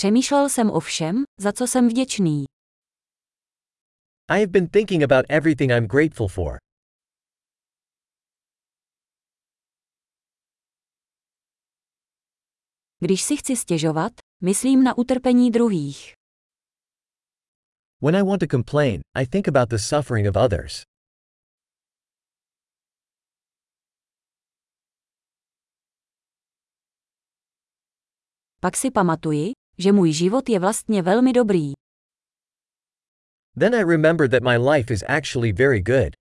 Přemýšlel jsem o všem, za co jsem vděčný. I have been thinking about everything I'm grateful for. Když si chci stěžovat, myslím na utrpení druhých. When I want to complain, I think about the suffering of others. Pak si pamatuji, že můj život je vlastně velmi dobrý. Then I remember that my life is actually very good.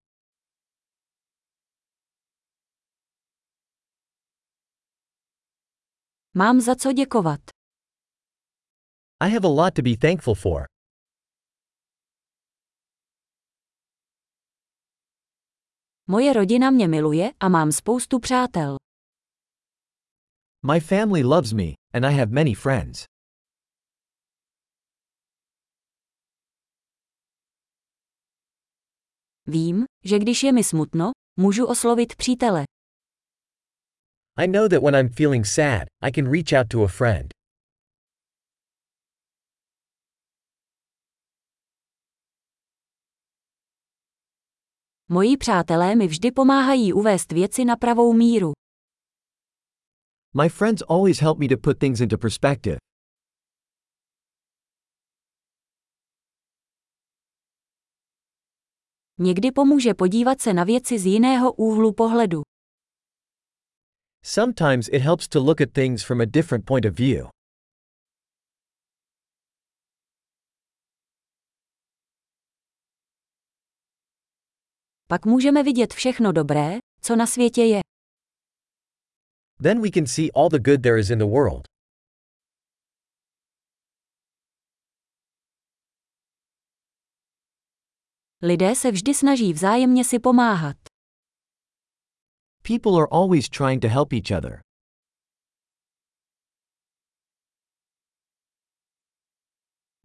Mám za co děkovat. I have a lot to be thankful for. Moje rodina mě miluje a mám spoustu přátel. My family loves me, and I have many friends. Vím, že když je mi smutno, můžu oslovit přítele. I know that when I'm feeling sad, I can reach out to a friend. Moji přátelé mi vždy pomáhají uvést věci na pravou míru. My friends always help me to put things into perspective. Někdy pomůže podívat se na věci z jiného úhlu pohledu. Sometimes it helps to look at things from a different point of view. Pak můžeme vidět všechno dobré, co na světě je. Then we can see all the good there is in the world. Lidé se vždy snaží vzájemně si pomáhat. People are always trying to help each other.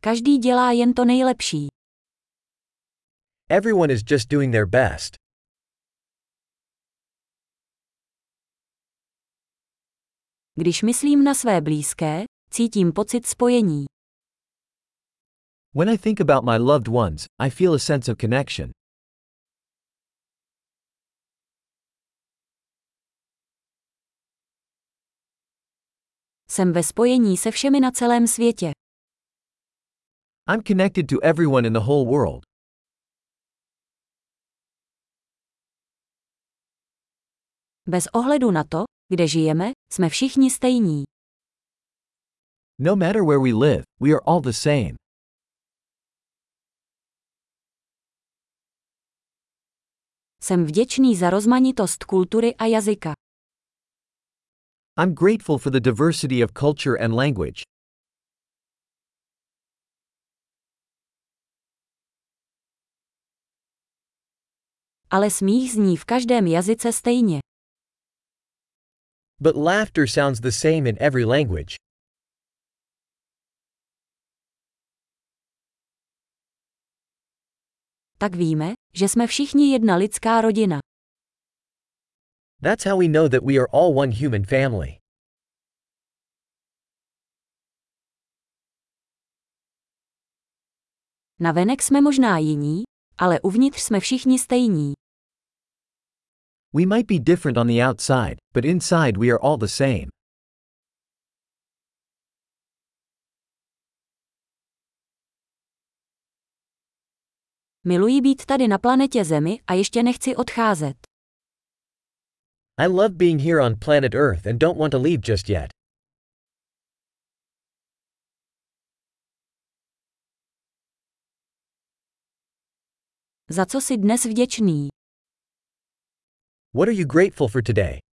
Každý dělá jen to nejlepší. Everyone is just doing their best. Když myslím na své blízké, cítím pocit spojení. When I think about my loved ones, I feel a sense of connection. Jsem ve spojení se všemi na celém světě. I'm connected to everyone in the whole world. Bez ohledu na to, kde žijeme, jsme všichni stejní. No matter where we live, we are all the same. Jsem vděčný za rozmanitost kultury a jazyka. I'm grateful for the diversity of culture and language. Ale smích zní v každém jazyce stejně. But laughter sounds the same in every language. Tak víme, že jsme všichni jedna lidská rodina. That's how we know that we are all one human family. Na venek jsme možná jiní, ale uvnitř jsme všichni stejní. We might be different on the outside, but inside we are all the same. Miluji být tady na planetě Zemi a ještě nechci odcházet. I love being here on planet Earth and don't want to leave just yet. Za co jsi dnes vděčný? What are you grateful for today?